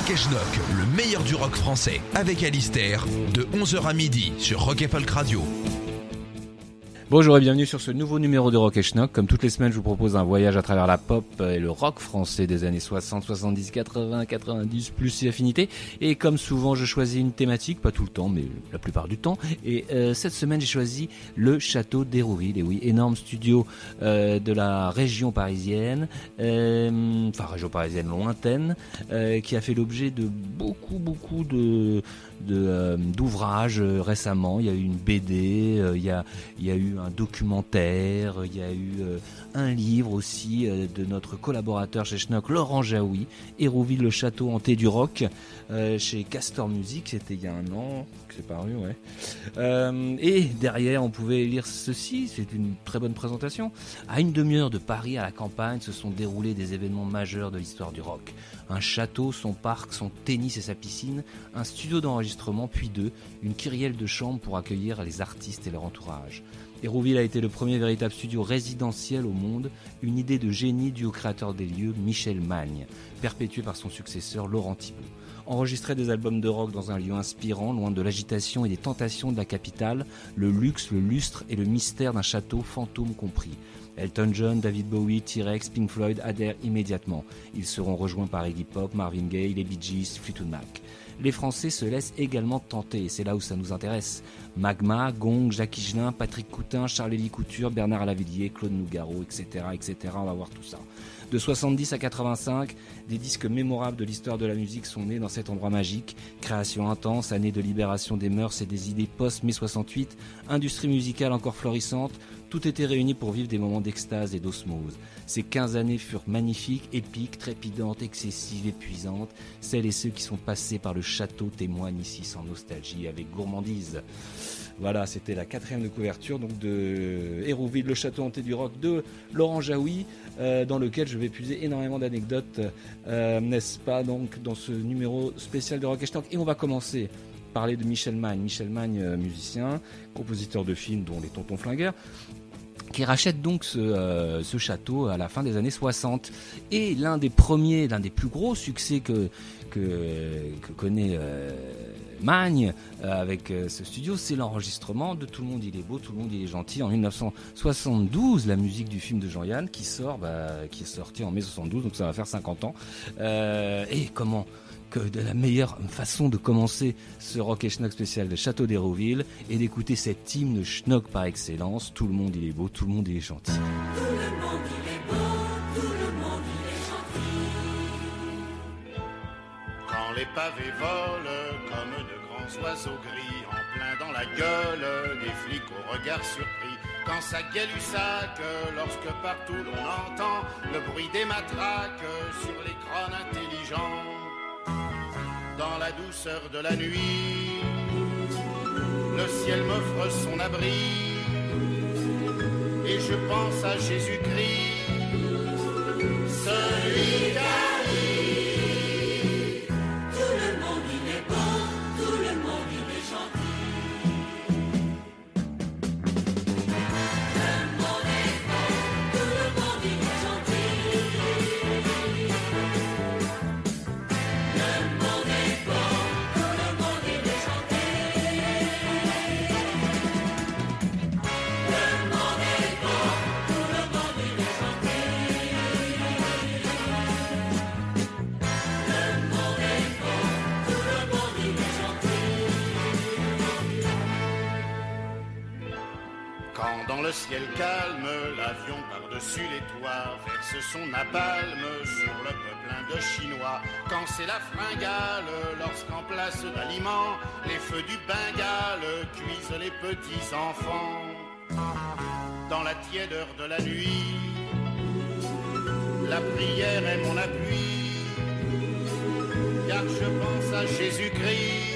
Rock et Schnock, le meilleur du rock français, avec Alistair, de 11h à midi sur Rock et Folk Radio. Bonjour et bienvenue sur ce nouveau numéro de Rock et Schnock. Comme toutes les semaines, je vous propose un voyage à travers la pop et le rock français des années 60, 70, 80, 90, plus si affinité. Et comme souvent, je choisis une thématique, pas tout le temps, mais la plupart du temps. Et euh, cette semaine, j'ai choisi le château d'Hérouville. Et oui, énorme studio euh, de la région parisienne, euh, enfin région parisienne lointaine, euh, qui a fait l'objet de beaucoup, beaucoup de de, d'ouvrages récemment. Il y a eu une BD, il y a, il y a eu un documentaire, il y a eu un livre aussi de notre collaborateur chez Schnock, Laurent Jaoui, Hérouville le château hanté du rock, chez Castor Music, c'était il y a un an c'est paru, ouais. Euh, et derrière, on pouvait lire ceci, c'est une très bonne présentation. À une demi-heure de Paris, à la campagne, se sont déroulés des événements majeurs de l'histoire du rock. Un château, son parc, son tennis et sa piscine, un studio d'enregistrement, puis deux, une kyrielle de chambres pour accueillir les artistes et leur entourage. Hérouville a été le premier véritable studio résidentiel au monde, une idée de génie due au créateur des lieux, Michel Magne, perpétuée par son successeur Laurent Thibault. Enregistrer des albums de rock dans un lieu inspirant, loin de l'agitation et des tentations de la capitale, le luxe, le lustre et le mystère d'un château fantôme compris. Elton John, David Bowie, T-Rex, Pink Floyd adhèrent immédiatement. Ils seront rejoints par Iggy Pop, Marvin Gaye, les Bee Gees, Fleetwood Mac. Les Français se laissent également tenter, et c'est là où ça nous intéresse. Magma, Gong, Jacques Higelin, Patrick Coutin, Charles-Élie Couture, Bernard Lavillier, Claude Nougaro, etc., etc. On va voir tout ça. De 70 à 85, des disques mémorables de l'histoire de la musique sont nés dans cet endroit magique. Création intense, année de libération des mœurs et des idées post-mai 68, industrie musicale encore florissante, tout était réuni pour vivre des moments d'extase et d'osmose. Ces 15 années furent magnifiques, épiques, trépidantes, excessives, épuisantes. Celles et ceux qui sont passés par le château témoignent ici sans nostalgie, avec gourmandise. Voilà, c'était la quatrième de couverture donc de Hérouville, le château hanté du rock de Laurent Jaoui, euh, dans lequel je vais puiser énormément d'anecdotes, euh, n'est-ce pas, donc dans ce numéro spécial de Rock Schnock. Et on va commencer parler de Michel Magne. Michel Magne, euh, musicien, compositeur de films dont Les Tontons Flingueurs, qui rachète donc ce, euh, ce, château à la fin des années 60. Et l'un des premiers, l'un des plus gros succès que connaît euh, Magne euh, avec ce studio, c'est l'enregistrement de Tout le monde il est beau, tout le monde il est gentil en 1972, la musique du film de Jean-Yann qui sort, bah, qui est sorti en mai 72, donc ça va faire 50 ans. et comment que de la meilleure façon de commencer ce rock et schnock spécial de Château d'Hérouville et d'écouter cet hymne schnock par excellence. Tout le monde il est beau, tout le monde il est gentil. Tout le monde il est beau, tout le monde il est gentil. Quand les pavés volent comme de grands oiseaux gris en plein dans la gueule des flics au regard surpris. Quand ça gueule du sac, lorsque partout l'on entend le bruit des matraques sur les crânes intelligents dans la douceur de la nuit. Le ciel m'offre son abri et je pense à Jésus-Christ, celui d'Ali. Quand le ciel calme, l'avion par-dessus les toits verse son napalm sur le peuple de Chinois. Quand c'est la fringale, lorsqu'en place d'aliments, les feux du Bengale cuisent les petits enfants. Dans la tiédeur de la nuit, la prière est mon appui, car je pense à Jésus-Christ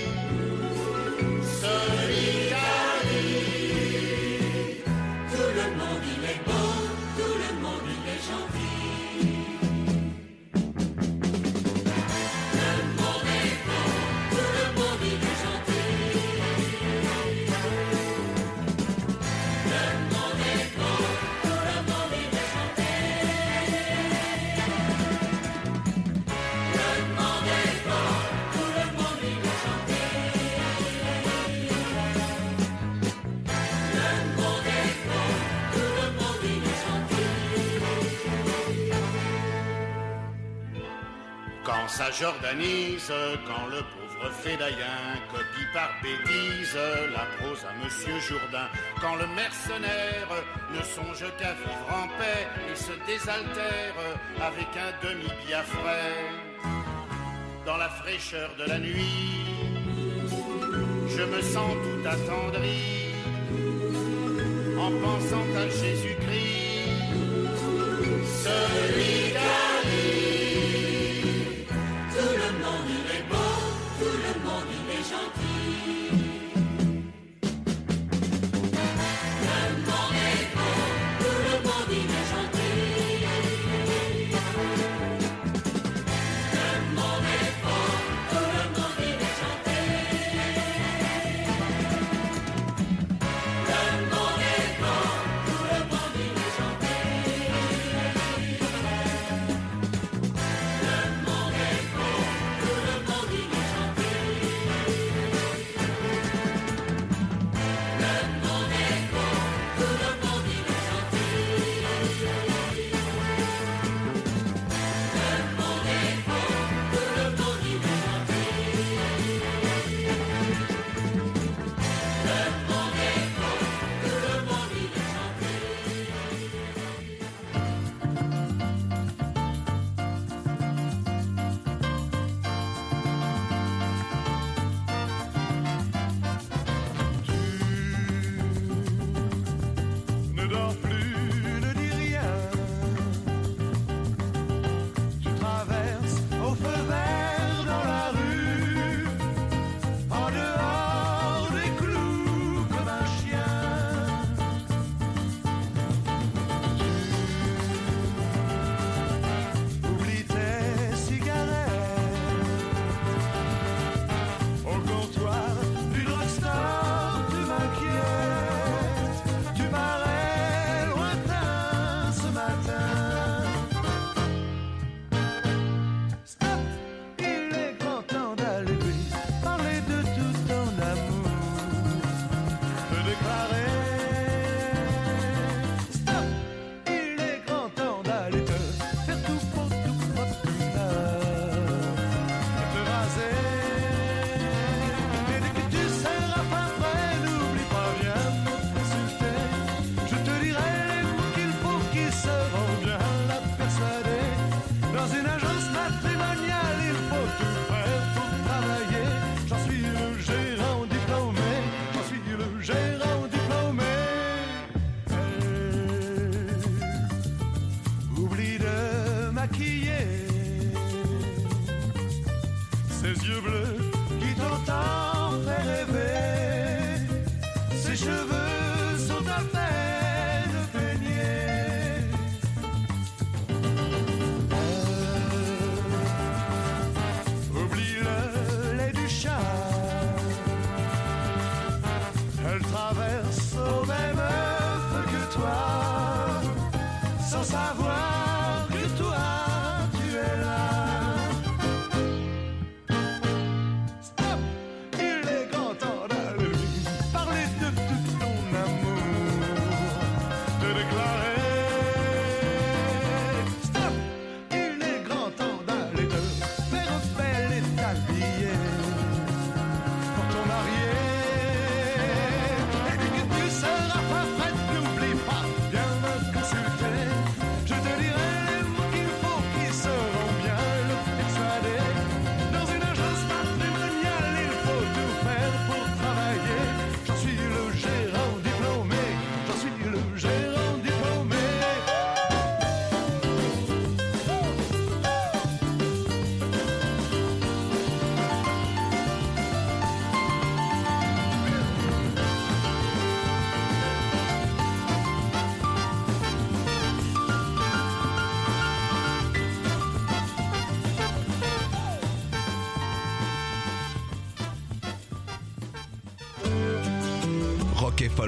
sa Jordanise, quand le pauvre fédayen copie par bêtise la prose à Monsieur Jourdain, quand le mercenaire ne songe qu'à vivre en paix et se désaltère avec un demi-biafrais. Dans la fraîcheur de la nuit, je me sens tout attendri en pensant à Jésus-Christ, celui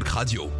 Radio.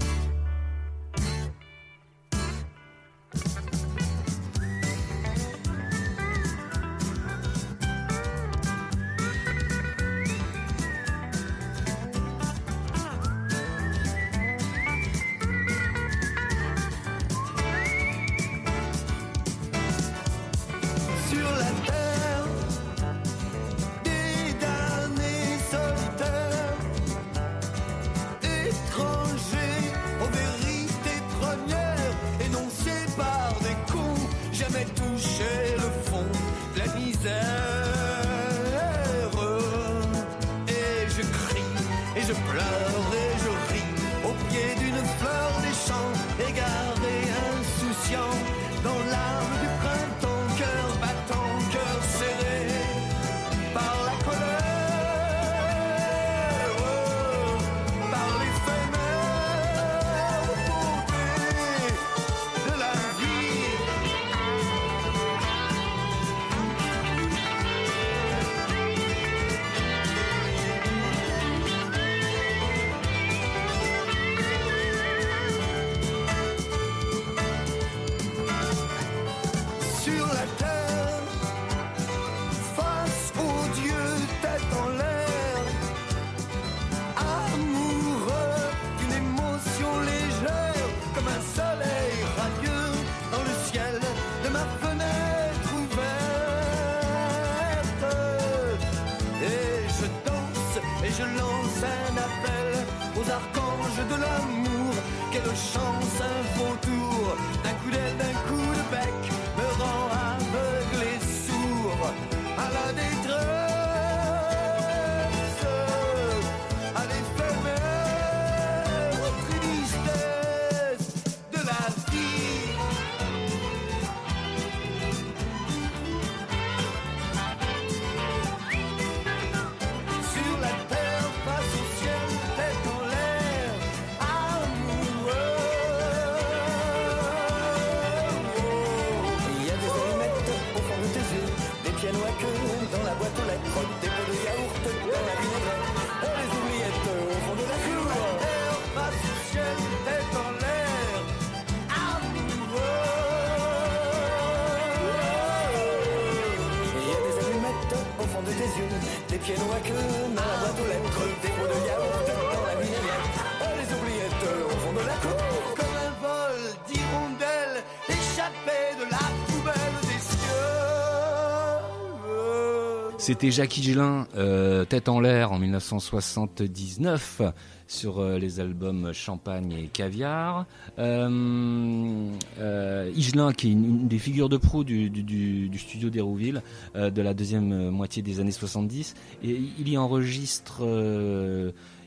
C'était Jacques Higelin, euh, Tête en l'air en 1979 sur euh, les albums Champagne et Caviar. Euh, euh, Higelin qui est une, des figures de proue du, studio d'Hérouville euh, de la deuxième moitié des années 70 et il y enregistre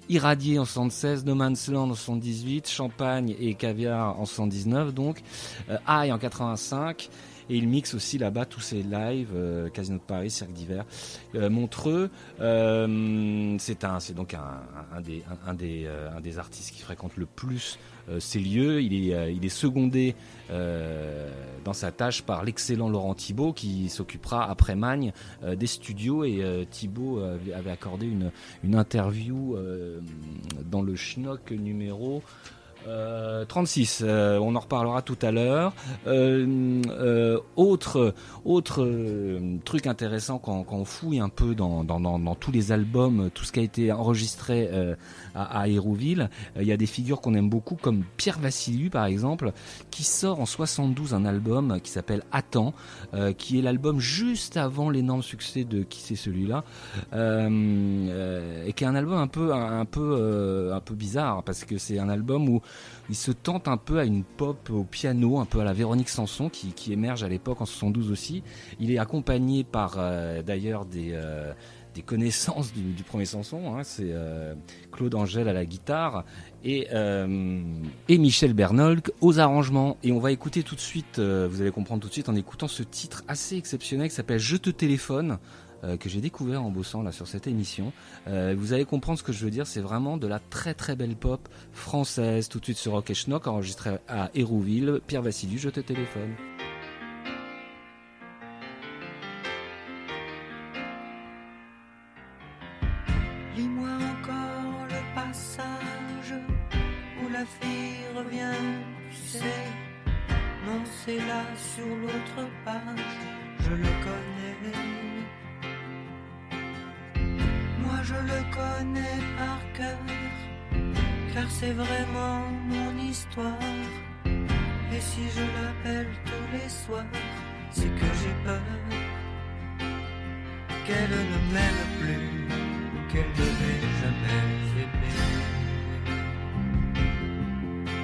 Irradié en 76, No Man's Land en 78, Champagne et Caviar en 79 donc, High en 85 et il mixe aussi là-bas tous ses lives, euh, Casino de Paris, Cirque d'hiver, euh, Montreux. euh, c'est un, c'est donc euh, un des artistes qui fréquente le plus ces lieux. Il est, secondé dans sa tâche par l'excellent Laurent Thibault qui s'occupera après Magne des studios et Thibault avait, accordé une, une interview dans le Schnock numéro. Euh, 36, euh, on en reparlera tout à l'heure. Euh, euh, autre autre euh, truc intéressant quand, on fouille un peu dans, dans, dans, dans tous les albums, tout ce qui a été enregistré euh, à, à Hérouville, il y a des figures qu'on aime beaucoup comme Pierre Vassiliou par exemple, qui sort en 72 un album qui s'appelle Attends, qui est l'album juste avant l'énorme succès de Qui c'est celui-là, et qui est un album un peu un, un peu un peu bizarre parce que c'est un album où il se tente un peu à une pop au piano, un peu à la Véronique Sanson qui, émerge à l'époque en 72 aussi. Il est accompagné par euh, d'ailleurs des euh, des connaissances du, premier Sanson, hein, c'est euh, Claude Angèle à la guitare et, Michel Bernold aux arrangements. Et on va écouter tout de suite, vous allez comprendre tout de suite en écoutant ce titre assez exceptionnel qui s'appelle Je te téléphone. Euh, que j'ai découvert en bossant là sur cette émission. Euh, vous allez comprendre ce que je veux dire, c'est vraiment de la très très belle pop française, tout de suite sur Rock et Schnock, enregistré à Hérouville. Pierre Vassiliou, je te téléphone. Lis-moi encore le passage la fille revient, tu. Non, c'est là sur l'autre page, je le connais par cœur, car c'est vraiment mon histoire. Et si je l'appelle tous les soirs, c'est que j'ai peur qu'elle ne m'aime plus ou qu'elle ne m'ait jamais aimé.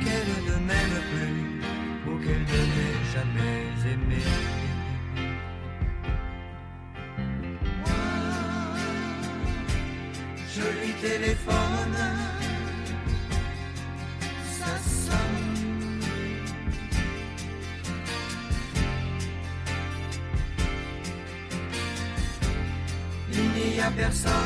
Qu'elle ne m'aime plus ou qu'elle ne m'ait jamais aimé. Téléphone, ça sonne. Il n'y a personne,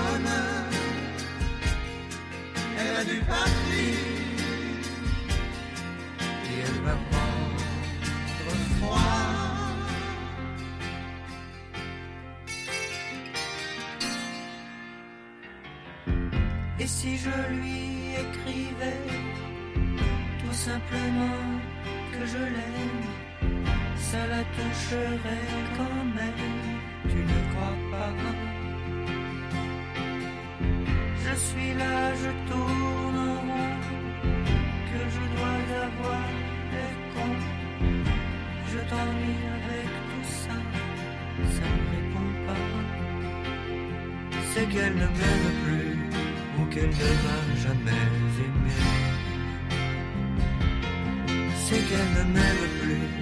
qu'elle ne m'aime plus ou qu'elle ne m'a jamais aimé. C'est qu'elle ne m'aime plus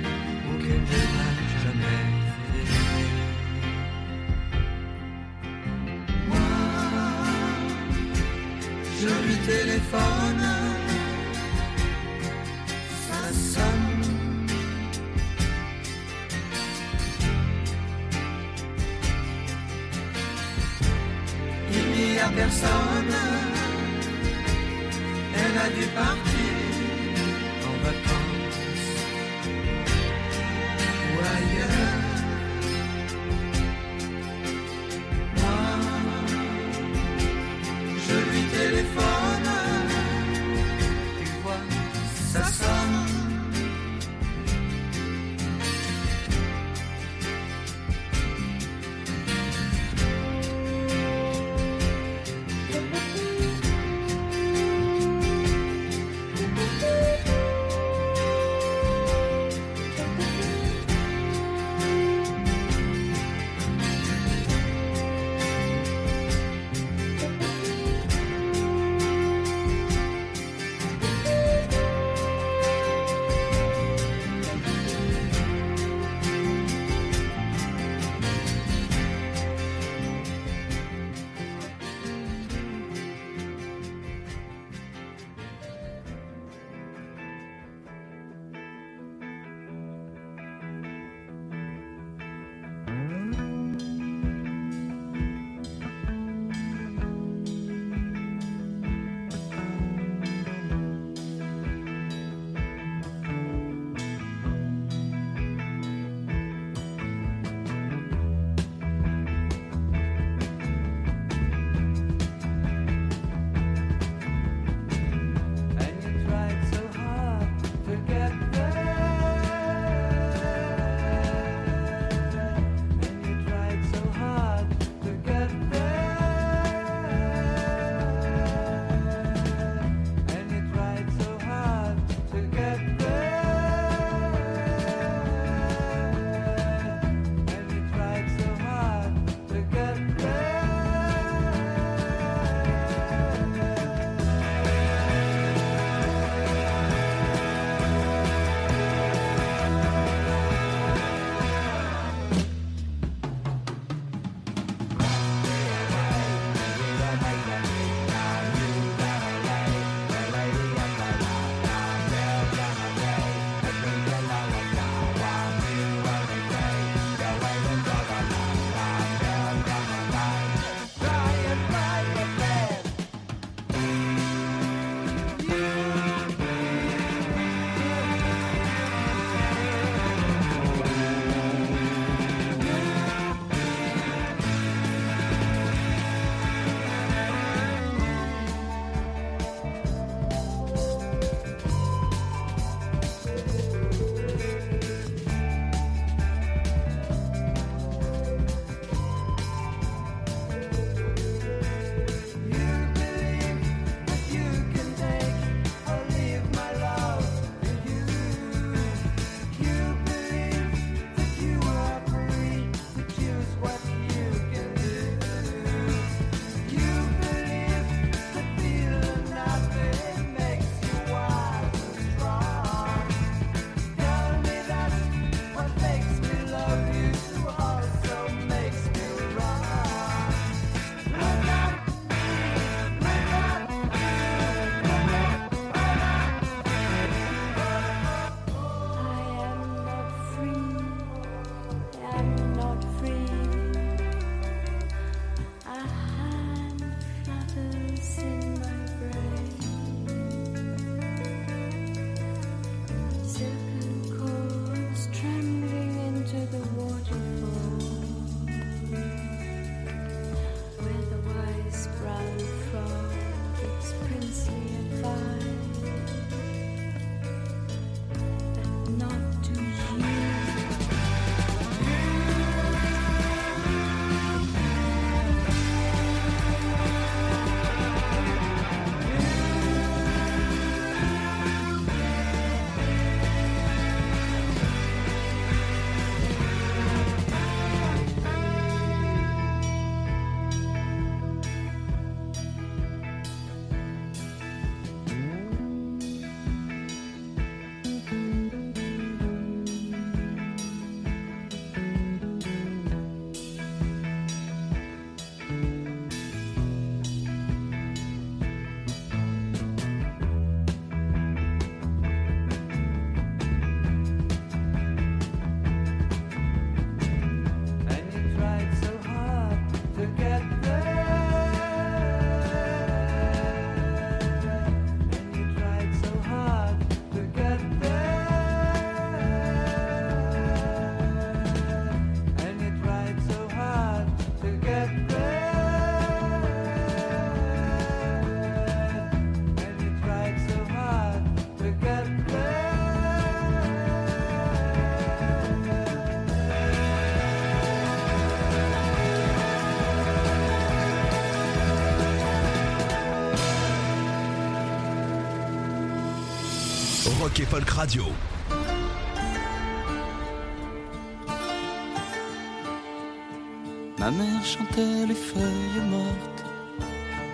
Ma mère chantait les feuilles mortes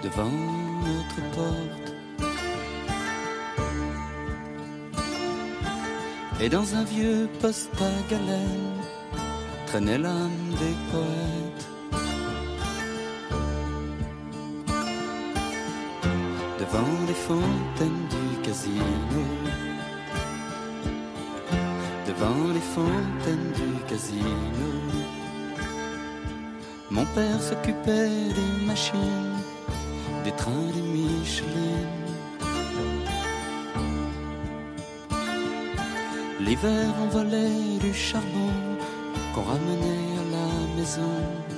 devant notre porte. Et dans un vieux poste à galène traînait l'âme des poètes. Des trains, des Michelin. L'hiver, on volait du charbon qu'on ramenait à la maison.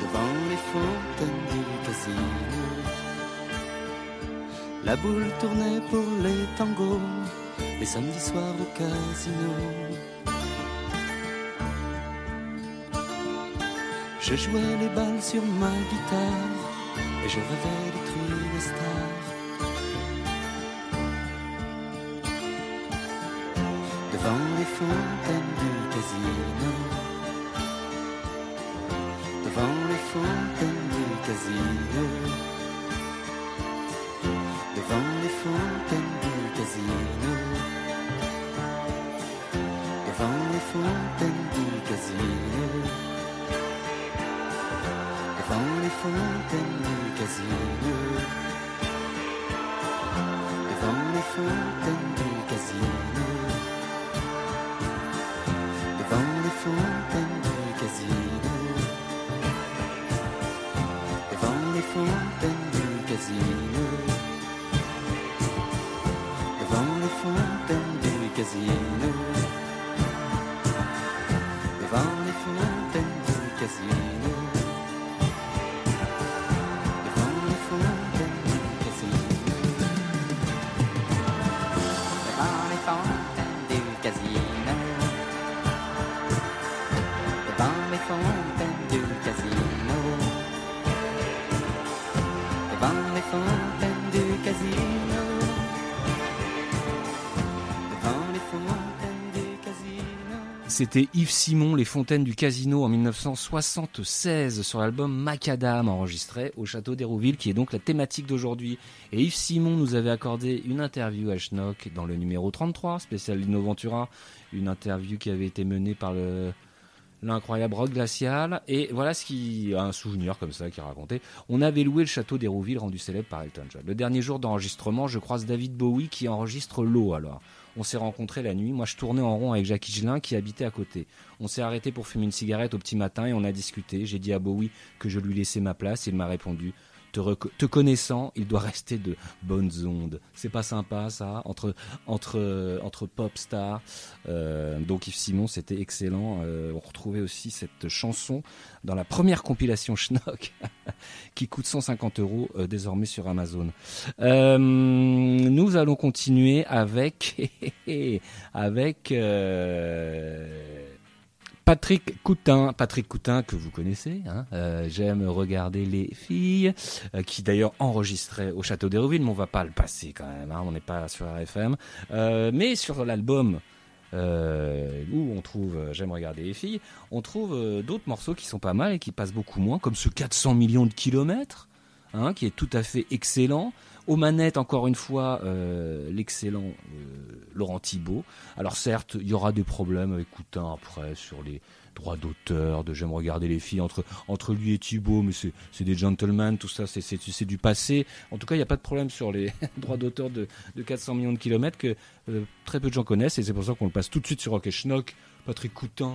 Devant les fontaines du casino. La boule tournait pour les tangos, les samedis soirs au casino. Je jouais les balles sur ma guitare et je rêvais les stars. devant les fontaines casino. Devant les fontaines du casino. C'était Yves Simon, Les Fontaines du Casino en 1976 sur l'album Macadam enregistré au château d'Hérouville qui est donc la thématique d'aujourd'hui. Et Yves Simon nous avait accordé une interview à Schnock dans le numéro 33, spécial Lino Ventura, une interview qui avait été menée par le l'incroyable rock glacial. Et voilà ce qui un souvenir comme ça qui racontait. On avait loué le château d'Hérouville rendu célèbre par Elton John. Le dernier jour d'enregistrement je croise David Bowie qui enregistre l'eau alors on s'est rencontrés la nuit. Moi je tournais en rond avec Jacques Higelin qui habitait à côté. On s'est arrêté pour fumer une cigarette au petit matin et on a discuté. J'ai dit à Bowie que je lui laissais ma place. Il m'a répondu te, connaissant, il doit rester de bonnes ondes. C'est pas sympa ça entre entre entre pop stars. Euh, donc Yves Simon, c'était excellent. Euh, on retrouvait aussi cette chanson dans la première compilation Schnock qui coûte 150 euros euh, désormais sur Amazon. Nous allons continuer avec avec Patrick Coutin, Patrick que vous connaissez, hein, euh, j'aime regarder les filles, euh, qui d'ailleurs enregistrait au Château d'Hérouville, mais on va pas le passer quand même, hein, on n'est pas sur RFM, euh, mais sur l'album où on trouve J'aime regarder les filles, on trouve d'autres morceaux qui sont pas mal et qui passent beaucoup moins, comme ce 400 millions de kilomètres, hein, qui est tout à fait excellent. Aux manettes, encore une fois, euh, l'excellent euh, Laurent Thibault. Alors certes, il y aura des problèmes avec Coutin après sur les droits d'auteur, de J'aime regarder les filles entre entre lui et Thibault, mais c'est des gentlemen, tout ça, c'est du passé. En tout cas, il n'y a pas de problème sur les droits d'auteur de, de 400 millions de kilomètres que euh, très peu de gens connaissent et c'est pour ça qu'on le passe tout de suite sur Rock et Schnock. Patrick Coutin.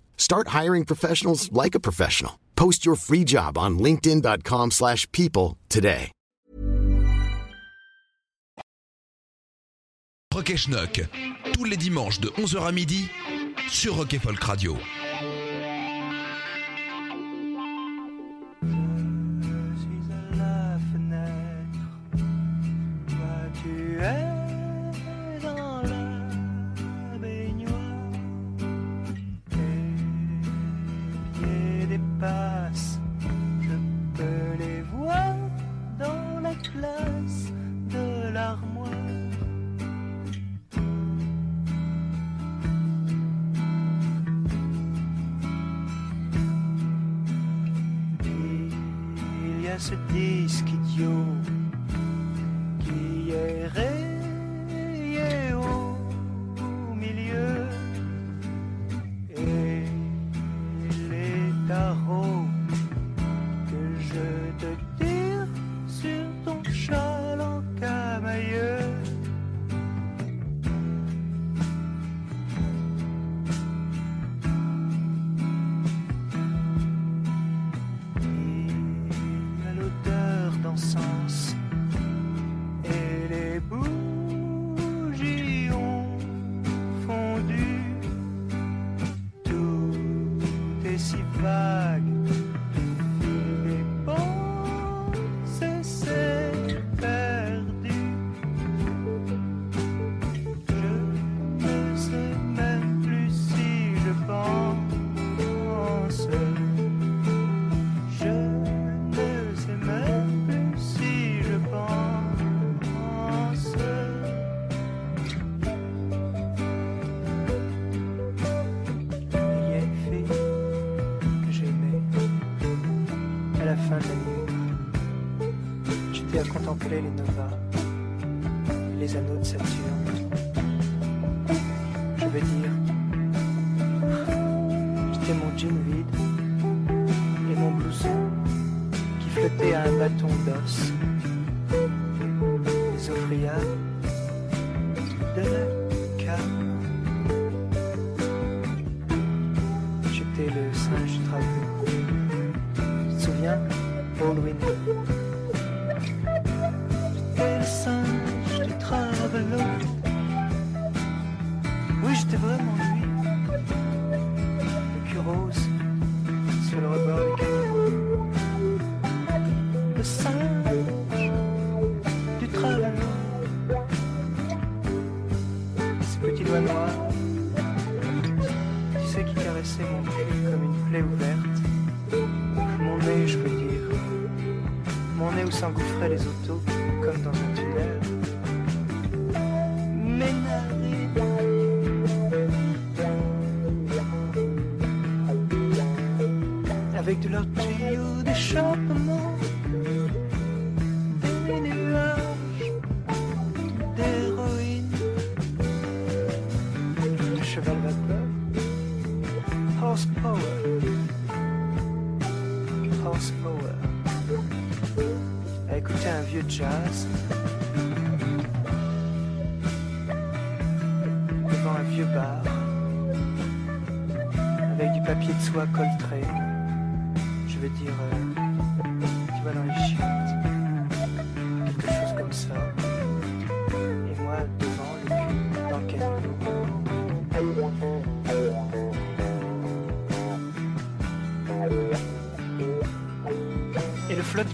Start hiring professionals like a professional. Post your free job on linkedin.com slash people today. Rock et Schnock, tous les dimanches de 11h à midi sur Rock et Folk Radio.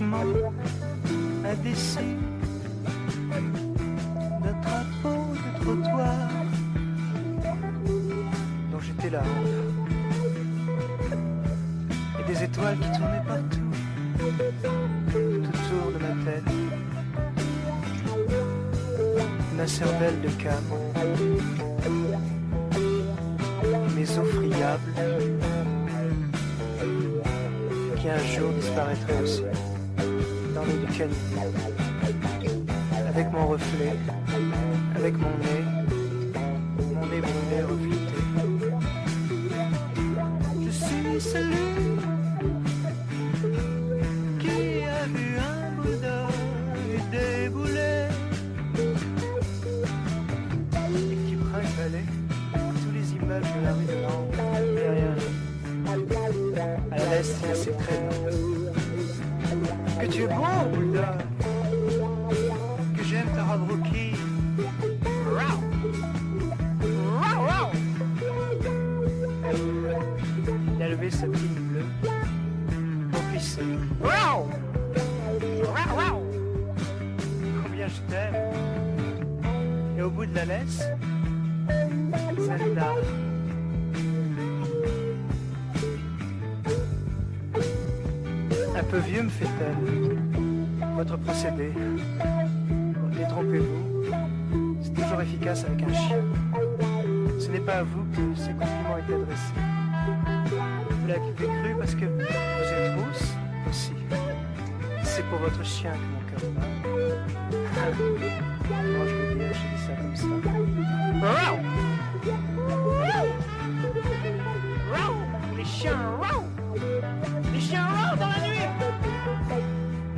Et le flottement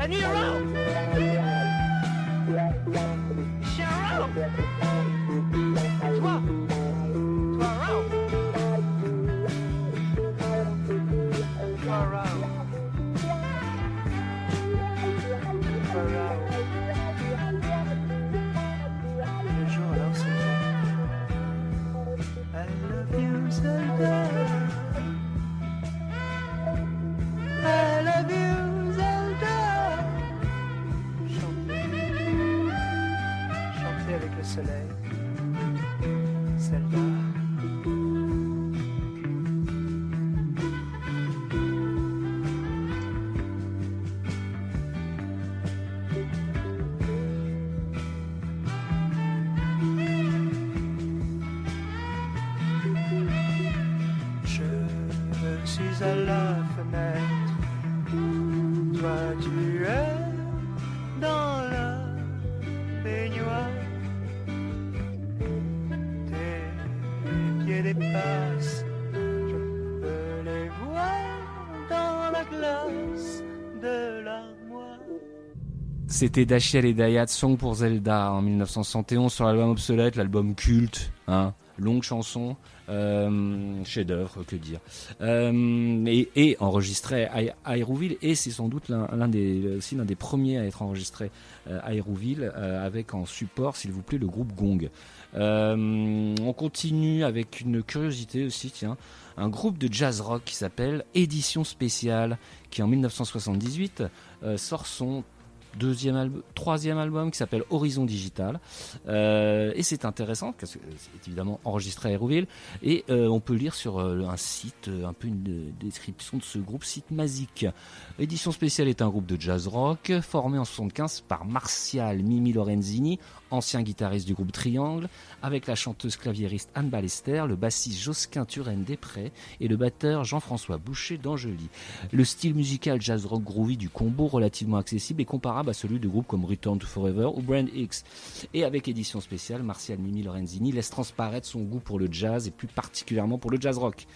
La nuit C'était Dashiell et Dayat, Song pour Zelda en 1971 sur l'album Obsolète, l'album culte, hein, longue chanson, euh, chef-d'œuvre, que dire, euh, et, enregistré à, Hérouville, et c'est sans doute l'un des aussi l'un des premiers à être enregistré euh, à Hérouville euh, avec en support, s'il vous plaît, le groupe Gong. Euh, on continue avec une curiosité aussi, tiens, un groupe de jazz rock qui s'appelle Édition Spéciale, qui en 1978 euh, sort son deuxième album, troisième album qui s'appelle Horizon Digital. Euh, et c'est intéressant parce que c'est évidemment enregistré à Hérouville et euh, on peut lire sur euh, un site euh, un peu une description de ce groupe, site Mazik. Édition spéciale est un groupe de jazz rock formé en 75 par Martial Mimi Lorenzini, ancien guitariste du groupe Triangle, avec la chanteuse claviériste Anne Ballester, le bassiste Josquin Turenne Després et le batteur Jean-François Boucher d'Angely. Le style musical jazz rock groovy du combo relativement accessible est comparable à celui de groupes comme Return to Forever ou Brand X. Et avec édition spéciale, Martial Mimi Lorenzini laisse transparaître son goût pour le jazz et plus particulièrement pour le jazz rock.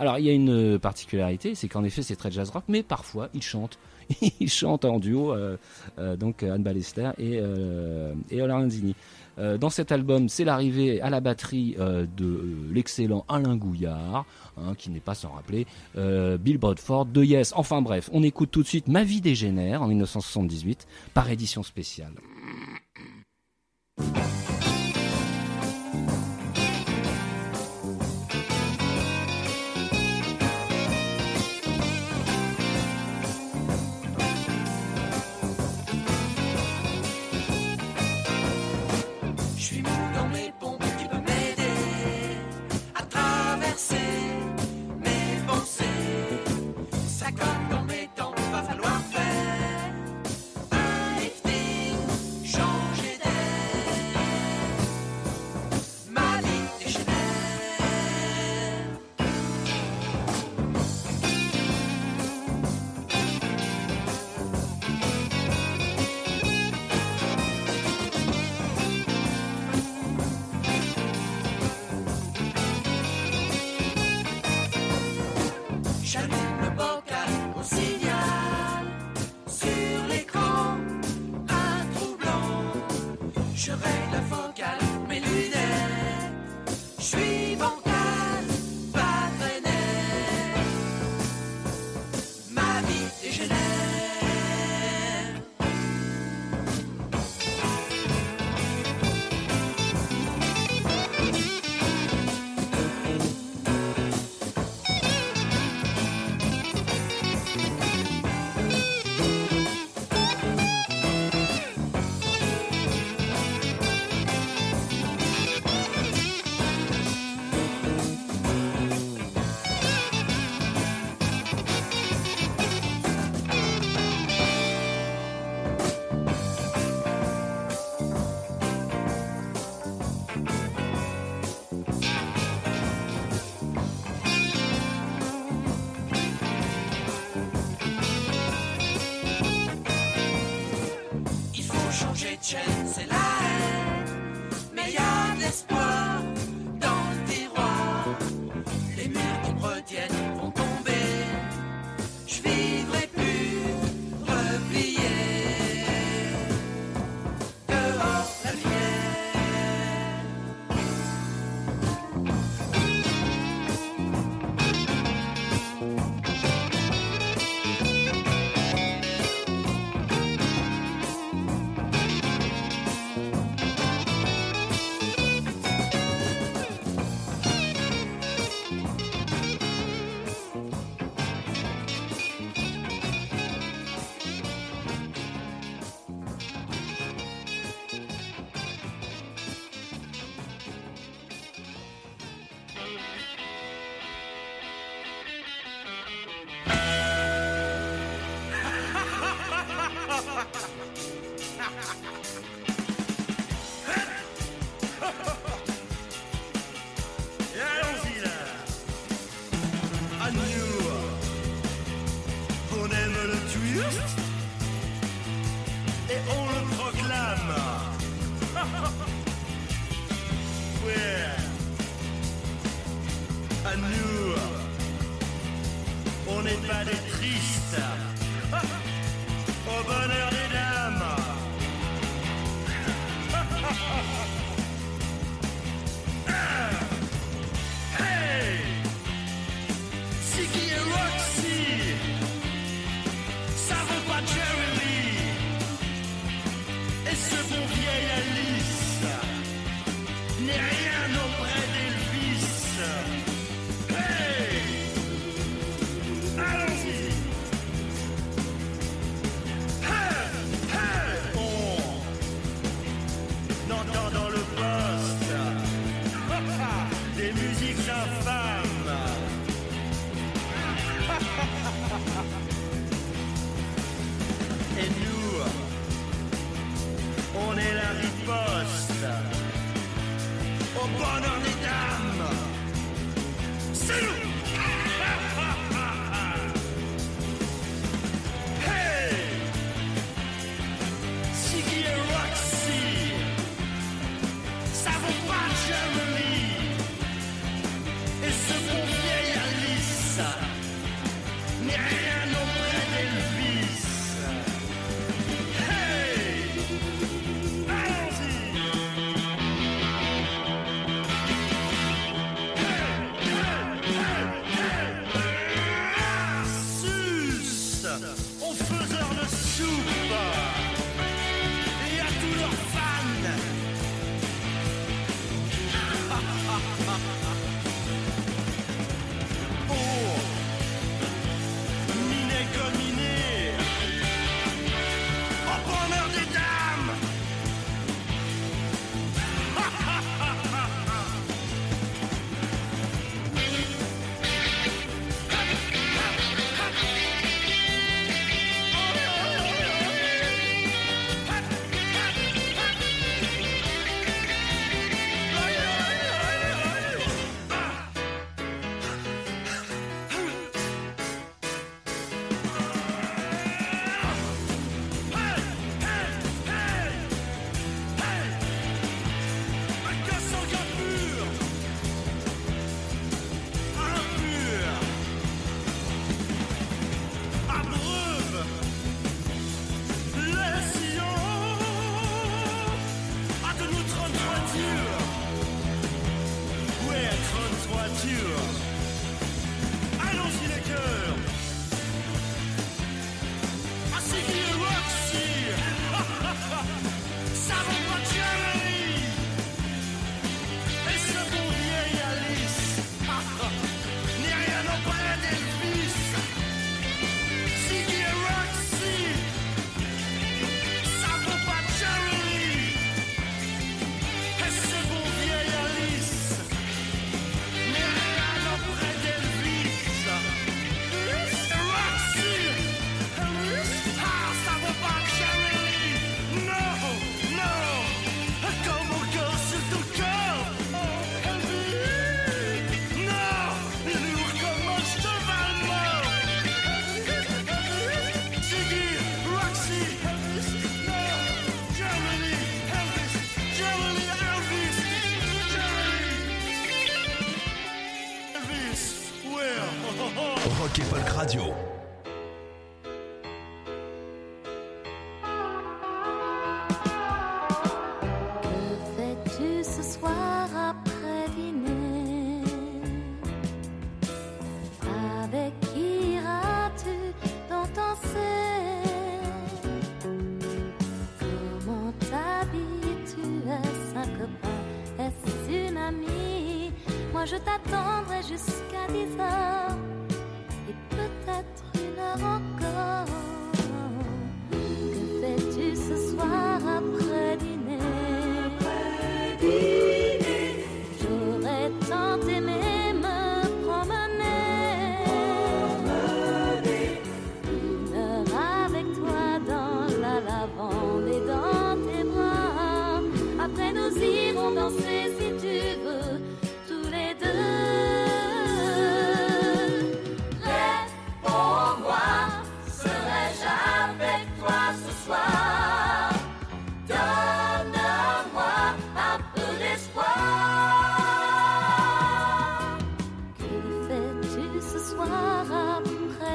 Alors il y a une euh, particularité, c'est qu'en effet c'est très jazz rock, mais parfois il chante. il chante en duo, euh, euh, donc Anne Ballester et, euh, et dans cet album, c'est l'arrivée à la batterie de l'excellent Alain Gouillard, hein, qui n'est pas sans rappeler Bill Bradford de Yes. Enfin bref, on écoute tout de suite Ma vie dégénère en 1978 par édition spéciale.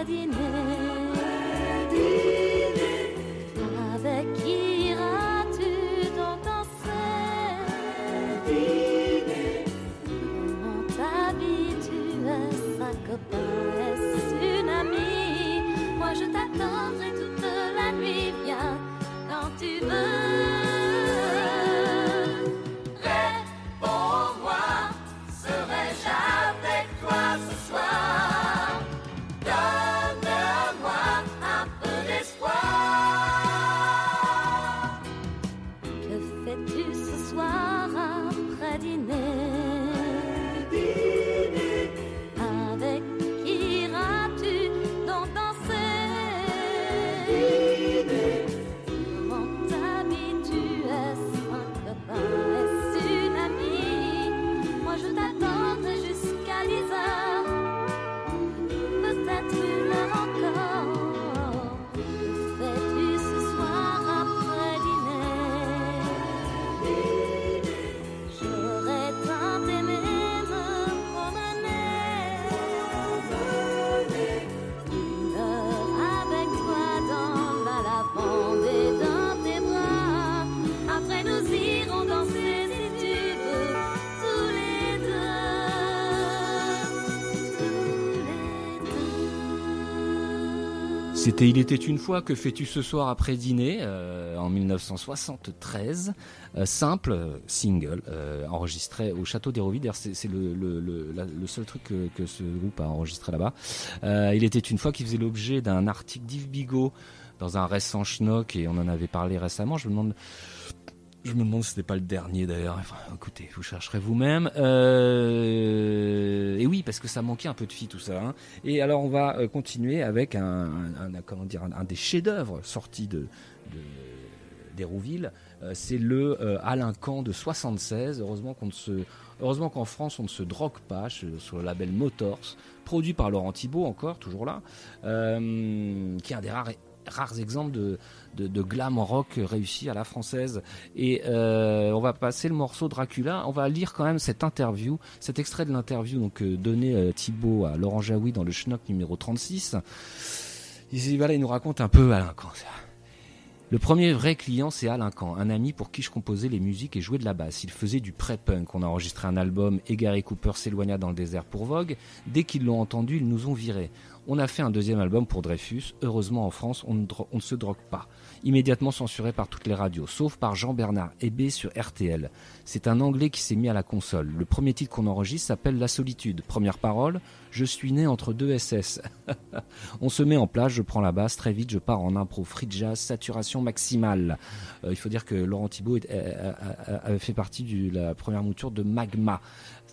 Dîner. Il était une fois, que fais-tu ce soir après dîner euh, en 1973. Euh, simple euh, single enregistré au château d'Hérouville. D'ailleurs, C'est le, seul truc que, ce groupe a enregistré là-bas. Il était une fois qui faisait l'objet d'un article d'Yves Bigot dans un récent schnock et on en avait parlé récemment. Je me demande. Je me demande si c'était pas le dernier d'ailleurs. Enfin, écoutez, vous chercherez vous-même. Euh, et oui, parce que ça manquait un peu de filles tout ça. hein. Et alors on va euh, continuer avec un, comment dire, un, des chefs-d'œuvre sortis de, d'Hérouville. Euh, c'est le euh, Alain Camp de 76. Heureusement qu'en France on ne se drogue pas sur, le label Motors, produit par Laurent Thibault encore, toujours là, qui est un des rares rares exemples de, de, de glam rock réussi à la française. Et euh, on va passer le morceau Dracula. On va lire quand même cette interview, cet extrait de l'interview donc euh, donné euh, Thibault à Laurent Jaoui dans le Schnock numéro 36. Il, voilà, il nous raconte un peu Alain Camp. Le premier vrai client, c'est Alain Camp, un ami pour qui je composais les musiques et jouais de la basse. Il faisait du pré-punk. On a enregistré un album et Gary Cooper s'éloigna dans le désert pour Vogue. Dès qu'ils l'ont entendu, ils nous ont virés. On a fait un deuxième album pour Dreyfus. Heureusement, en France, on ne, se drogue pas. Immédiatement censuré par toutes les radios, sauf par Jean-Bernard Hébé sur RTL. C'est un Anglais qui s'est mis à la console. Le premier titre qu'on enregistre s'appelle La solitude. Première parole, je suis né entre deux SS. On se met en place, je prends la basse, très vite je pars en impro, free jazz, saturation maximale. Euh, il faut dire que Laurent Thibault avait fait partie de la première mouture de Magma.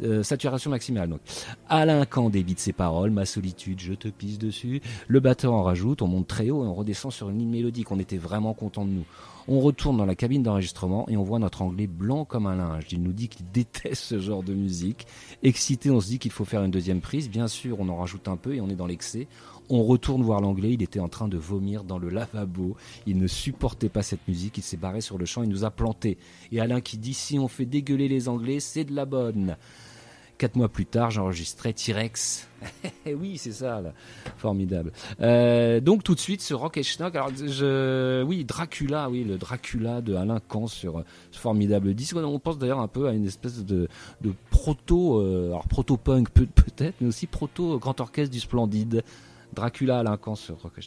Euh, saturation maximale donc. Alain Camp débite ses paroles, ma solitude, je te pisse dessus. Le batteur en rajoute, on monte très haut et on redescend sur une ligne mélodique. On était vraiment content de nous. On retourne dans la cabine d'enregistrement et on voit notre anglais blanc comme un linge. Il nous dit qu'il déteste ce genre de musique. Excité, on se dit qu'il faut faire une deuxième prise. Bien sûr, on en rajoute un peu et on est dans l'excès. On retourne voir l'anglais, il était en train de vomir dans le lavabo. Il ne supportait pas cette musique, il s'est barré sur le champ, il nous a planté. Et Alain qui dit si on fait dégueuler les anglais, c'est de la bonne. Quatre mois plus tard, j'enregistrais T-Rex. Eh oui, c'est ça, formidable. Euh, donc tout de suite, ce Rock et Schnock. Oui, Dracula, oui, le Dracula de Alain Camp sur ce formidable disque. On pense d'ailleurs un peu à une espèce de, proto, euh, alors proto-punk peut- peut-être, mais aussi proto grand orchestre du Splendide. Dracula Camp sur Rock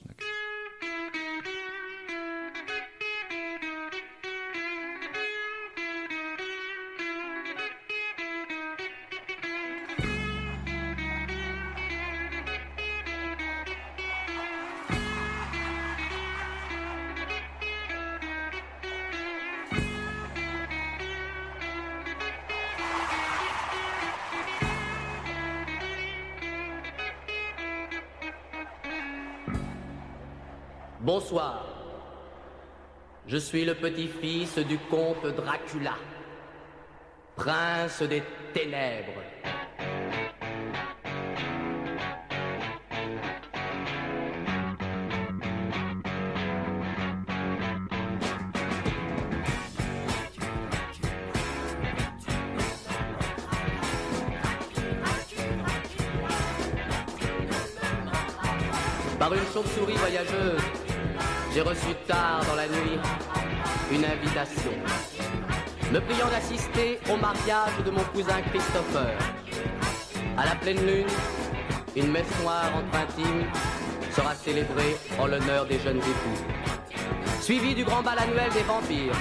Bonsoir. Je suis le petit-fils du comte Dracula, prince des ténèbres. par une chauve-souris voyageuse, reçu tard dans la nuit une invitation, me priant d'assister au mariage de mon cousin Christopher. À la pleine lune, une messe noire entre intimes sera célébrée en l'honneur des jeunes époux. Suivi du grand bal annuel des vampires,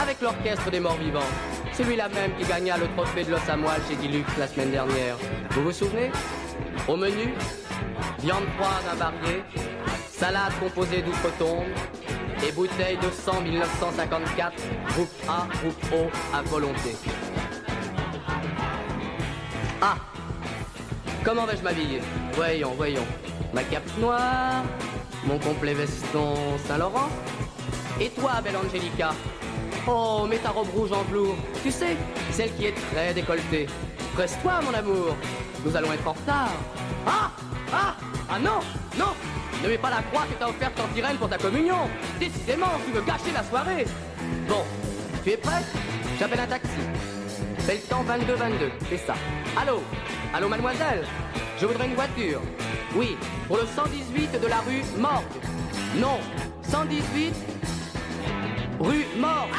avec l'orchestre des morts vivants. Celui-là même qui gagna le trophée de l'os moelle chez Dilux la semaine dernière. Vous vous souvenez? Au menu, viande froide invariée, salade composée d'outre-tombe et bouteille de sang 1954, groupe A, groupe O à volonté. Ah Comment vais-je m'habiller? Voyons, voyons. Ma cape noire, mon complet veston Saint-Laurent. Et toi, belle Angelica Oh, mets ta robe rouge en velours. Tu sais, celle qui est très décolletée. Presse-toi, mon amour. Nous allons être en retard. Ah Ah Ah non Non Ne mets pas la croix que t'as offerte en Tyrène pour ta communion. Décidément, tu veux gâcher la soirée. Bon, tu es prête J'appelle un taxi. Fais le temps 22-22, c'est ça. Allô? Allô, mademoiselle? Je voudrais une voiture. Oui, pour le 118 de la rue Morgue. Non, 118 rue Morgue.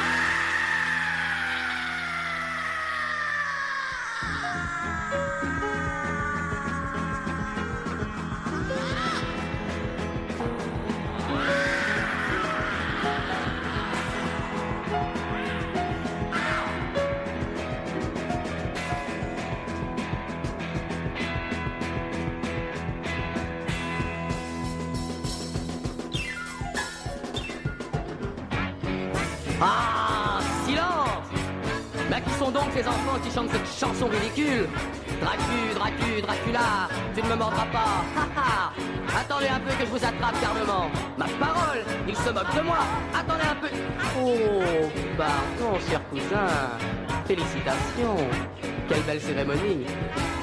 Ah, silence. Mais qui sont donc ces enfants qui chantent cette chanson ridicule Dracu, Dracu, Dracula, tu ne me mordras pas, Attendez un peu que je vous attrape carnement Ma parole, il se moque de moi. Attendez un peu. Oh, pardon, cher cousin. Félicitations. Quelle belle cérémonie.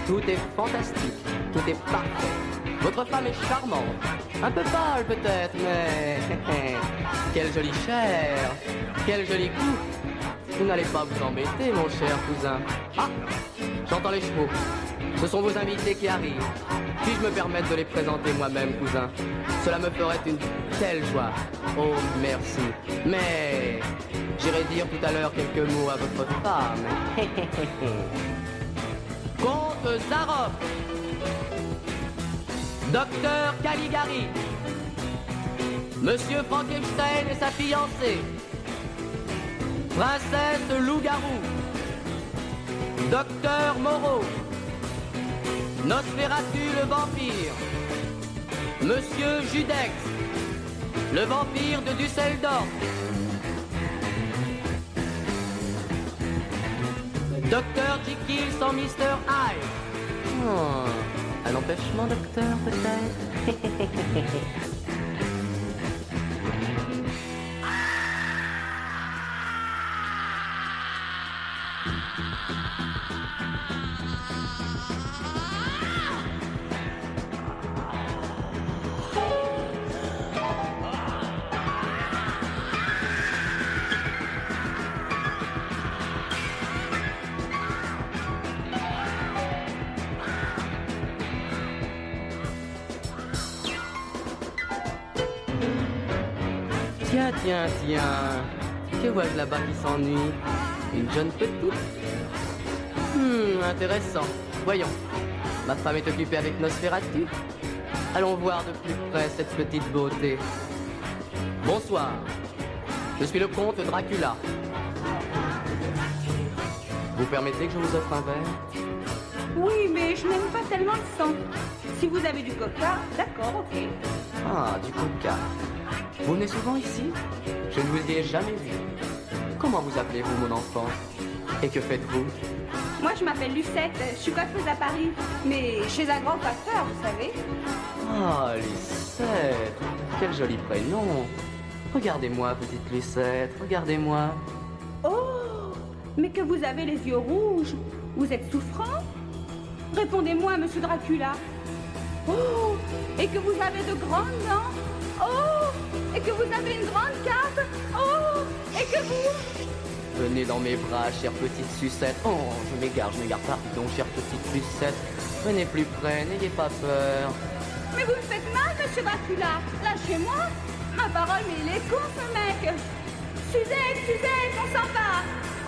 Tout est fantastique, tout est parfait. Votre femme est charmante. Un peu pâle peut-être, mais... Quelle jolie chair Quel joli cou Vous n'allez pas vous embêter, mon cher cousin. Ah J'entends les chevaux. Ce sont vos invités qui arrivent. Puis-je me permettre de les présenter moi-même, cousin? Cela me ferait une telle joie. Oh, merci. Mais j'irai dire tout à l'heure quelques mots à votre femme. Comte Zaroff Docteur Caligari Monsieur Frankenstein et sa fiancée. Princesse Loup-Garou. Docteur Moreau. Nosferatu le vampire. Monsieur Judex. Le vampire de Dusseldorf. Docteur Jekyll sans Mr. Hyde. Oh, un empêchement, docteur, peut-être? s'ennuie Une jeune petite Hmm, intéressant. Voyons. Ma femme est occupée avec Nosferatu. Allons voir de plus près cette petite beauté. Bonsoir. Je suis le comte Dracula. Vous permettez que je vous offre un verre? Oui, mais je n'aime pas tellement le sang. Si vous avez du coca, d'accord, ok. Ah, du coca. Vous venez souvent ici? Je ne vous y ai jamais vu. Comment vous appelez-vous, mon enfant? Et que faites-vous? Moi, je m'appelle Lucette. Je suis coiffeuse à Paris. Mais chez un grand coiffeur, vous savez. Ah, Lucette Quel joli prénom Regardez-moi, petite Lucette, regardez-moi. Oh Mais que vous avez les yeux rouges. Vous êtes souffrant Répondez-moi, monsieur Dracula. Oh Et que vous avez de grandes dents Oh Et que vous avez une grande cape Oh que vous Venez dans mes bras, chère petite sucette. Oh, je m'égare, je m'égare, pardon, chère petite sucette. Venez plus près, n'ayez pas peur. Mais vous me faites mal, monsieur Dracula. Lâchez-moi. Ma parole, mais il est con ce mec. Suzette, Suzette, on s'en va.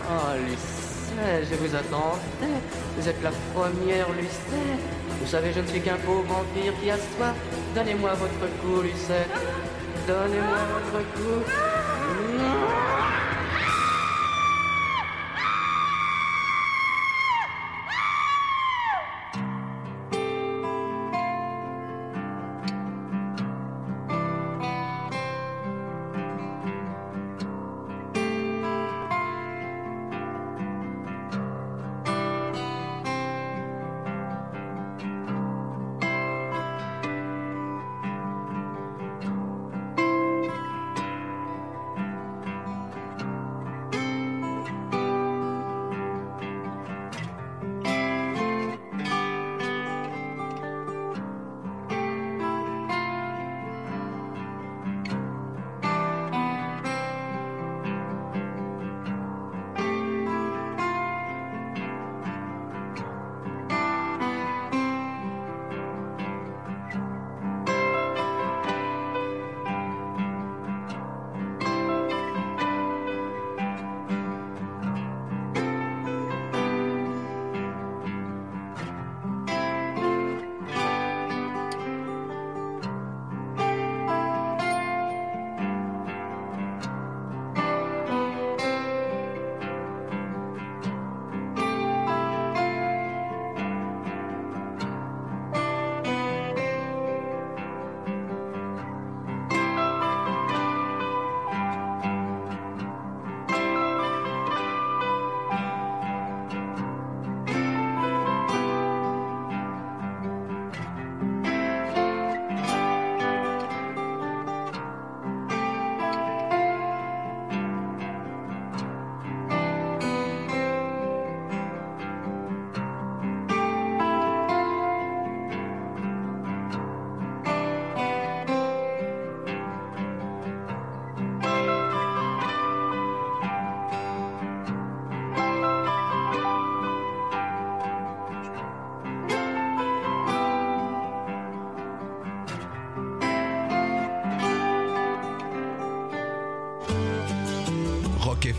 Oh, Lucette, je vous attendais. Vous êtes la première, Lucette. Vous savez, je ne suis qu'un pauvre vampire qui a soif. Donnez-moi votre cou, Lucette. Donnez-moi votre cou.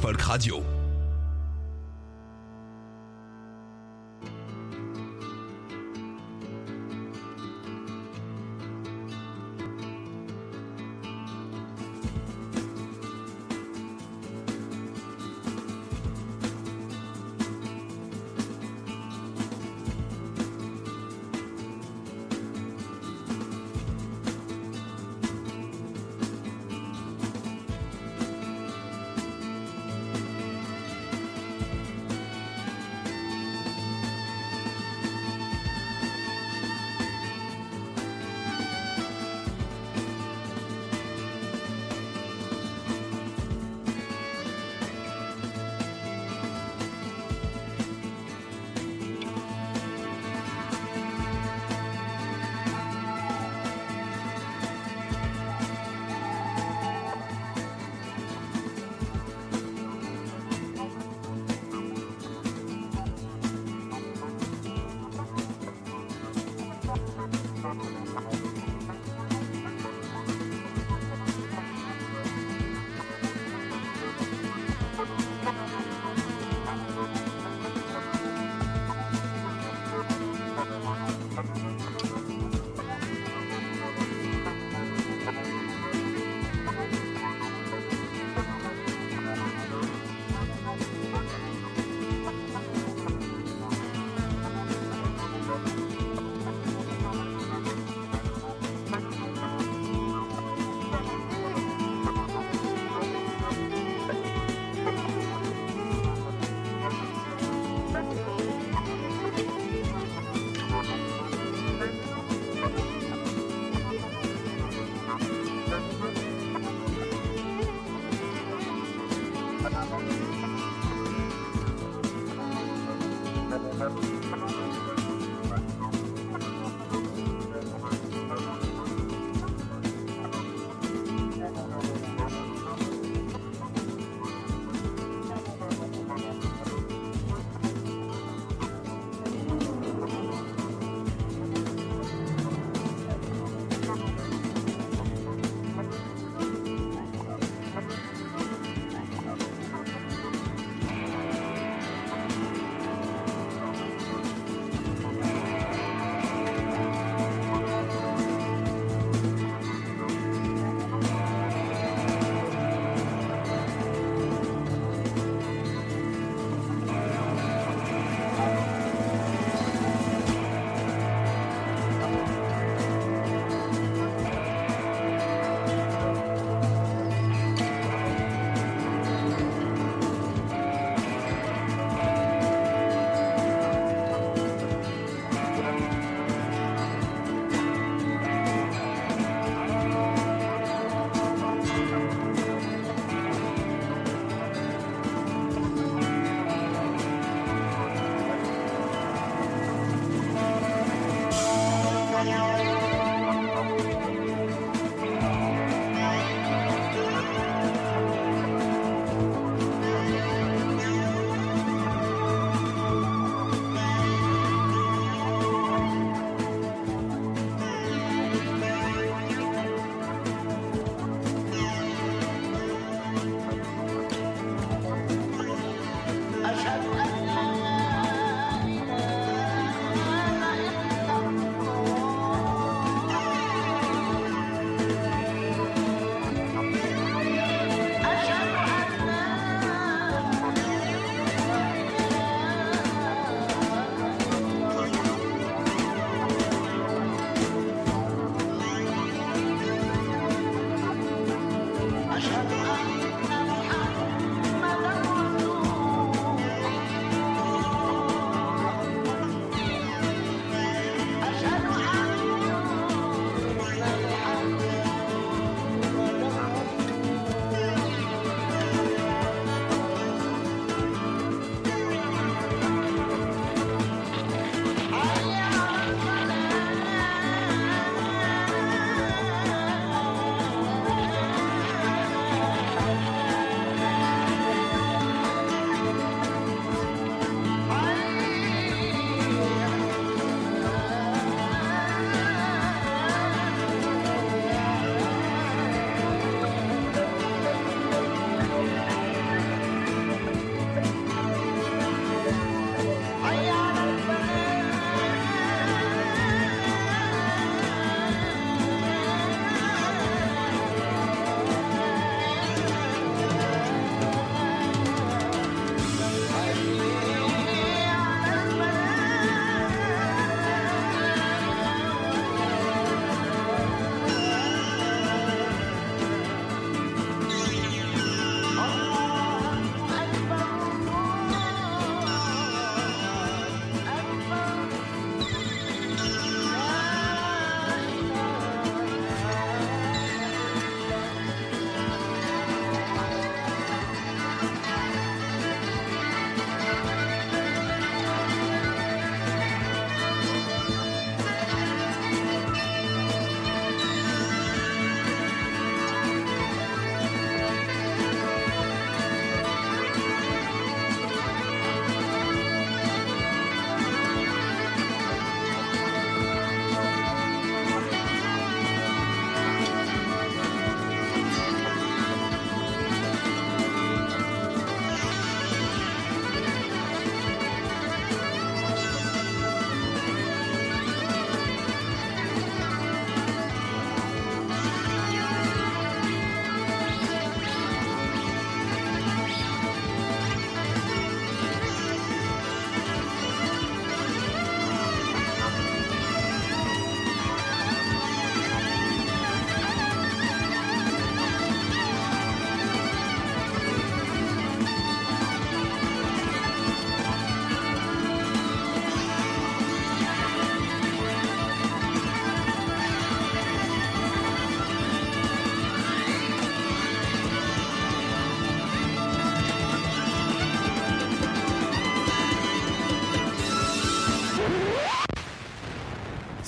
Folk Radio.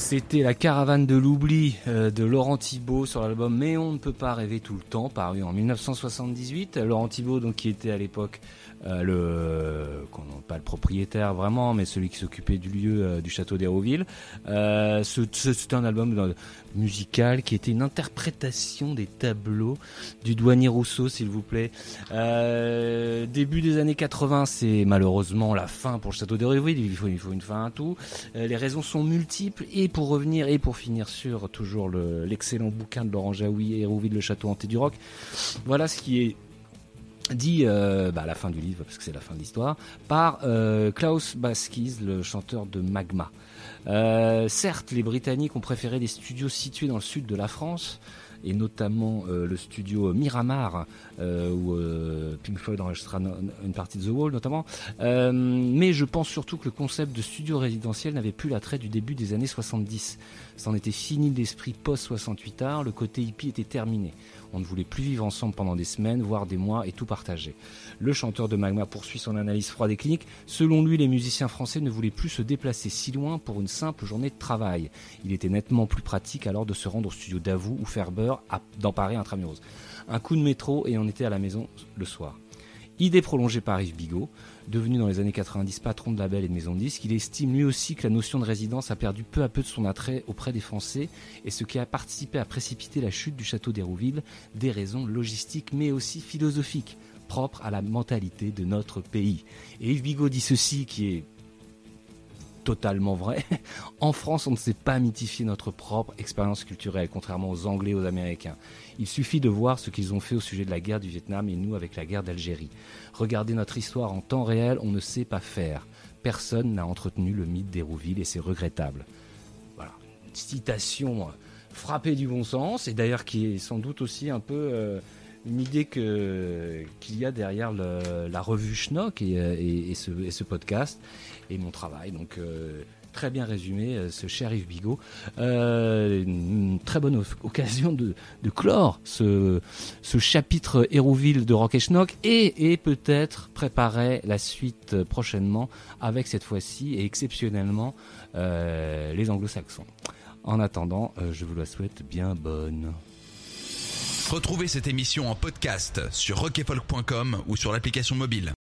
C'était la caravane de l'oubli euh, de Laurent Thibault sur l'album Mais on ne peut pas rêver tout le temps, paru en 1978. Laurent Thibault, donc qui était à l'époque euh, le le propriétaire vraiment, mais celui qui s'occupait du lieu euh, du château d'Hérouville. Euh, C'était un album euh, musical qui était une interprétation des tableaux du douanier Rousseau, s'il vous plaît. Début des années 80, c'est malheureusement la fin pour le château d'Hérouville. Il faut, faut une fin à tout. Les raisons sont multiples et pour revenir et pour finir sur toujours le- l'excellent bouquin de Laurent Jaoui, Hérouville, le château hanté du rock. Voilà ce qui est dit euh, bah, à la fin du livre, parce que c'est la fin de l'histoire, par euh, Klaus Baskies, le chanteur de Magma. Euh, certes, les Britanniques ont préféré des studios situés dans le sud de la France, et notamment euh, le studio Miramar, euh, où euh, Pink Floyd enregistra une partie de The Wall notamment. Mais je pense surtout que le concept de studio résidentiel n'avait plus l'attrait du début des années 70. C'en était fini l'esprit post-68 art, le côté hippie était terminé. On ne voulait plus vivre ensemble pendant des semaines, voire des mois, et tout partager. Le chanteur de Magma poursuit son analyse froide et clinique. Selon lui, les musiciens français ne voulaient plus se déplacer si loin pour une simple journée de travail. Il était nettement plus pratique alors de se rendre au studio d'Avou ou à- dans Paris intramuros. Un coup de métro et on était à la maison le soir. Idée prolongée par Yves Bigot, devenu dans les années 90 patron de label et de maison de il estime lui aussi que la notion de résidence a perdu peu à peu de son attrait auprès des Français et ce qui a participé à précipiter la chute du château d'Hérouville, des raisons logistiques mais aussi philosophiques, propres à la mentalité de notre pays. Et Yves Bigot dit ceci qui est totalement vrai. En France, on ne sait pas mythifier notre propre expérience culturelle, contrairement aux Anglais et aux Américains. Il suffit de voir ce qu'ils ont fait au sujet de la guerre du Vietnam et nous avec la guerre d'Algérie. Regardez notre histoire en temps réel, on ne sait pas faire. Personne n'a entretenu le mythe d'Hérouville et c'est regrettable. Voilà, citation euh, frappée du bon sens et d'ailleurs qui est sans doute aussi un peu euh, une idée qu'il y a derrière la revue Schnock et, euh, ce podcast et mon travail. Donc euh, très bien résumé, euh, ce cher Yves Bigot. Euh, une très bonne occasion de, de clore ce, ce chapitre Hérouville de Rock et Schnock et, et peut-être préparer la suite prochainement avec cette fois-ci et exceptionnellement euh, les anglo-saxons. En attendant, euh, je vous la souhaite bien bonne. Retrouvez cette émission en podcast sur rockefolk.com ou sur l'application mobile.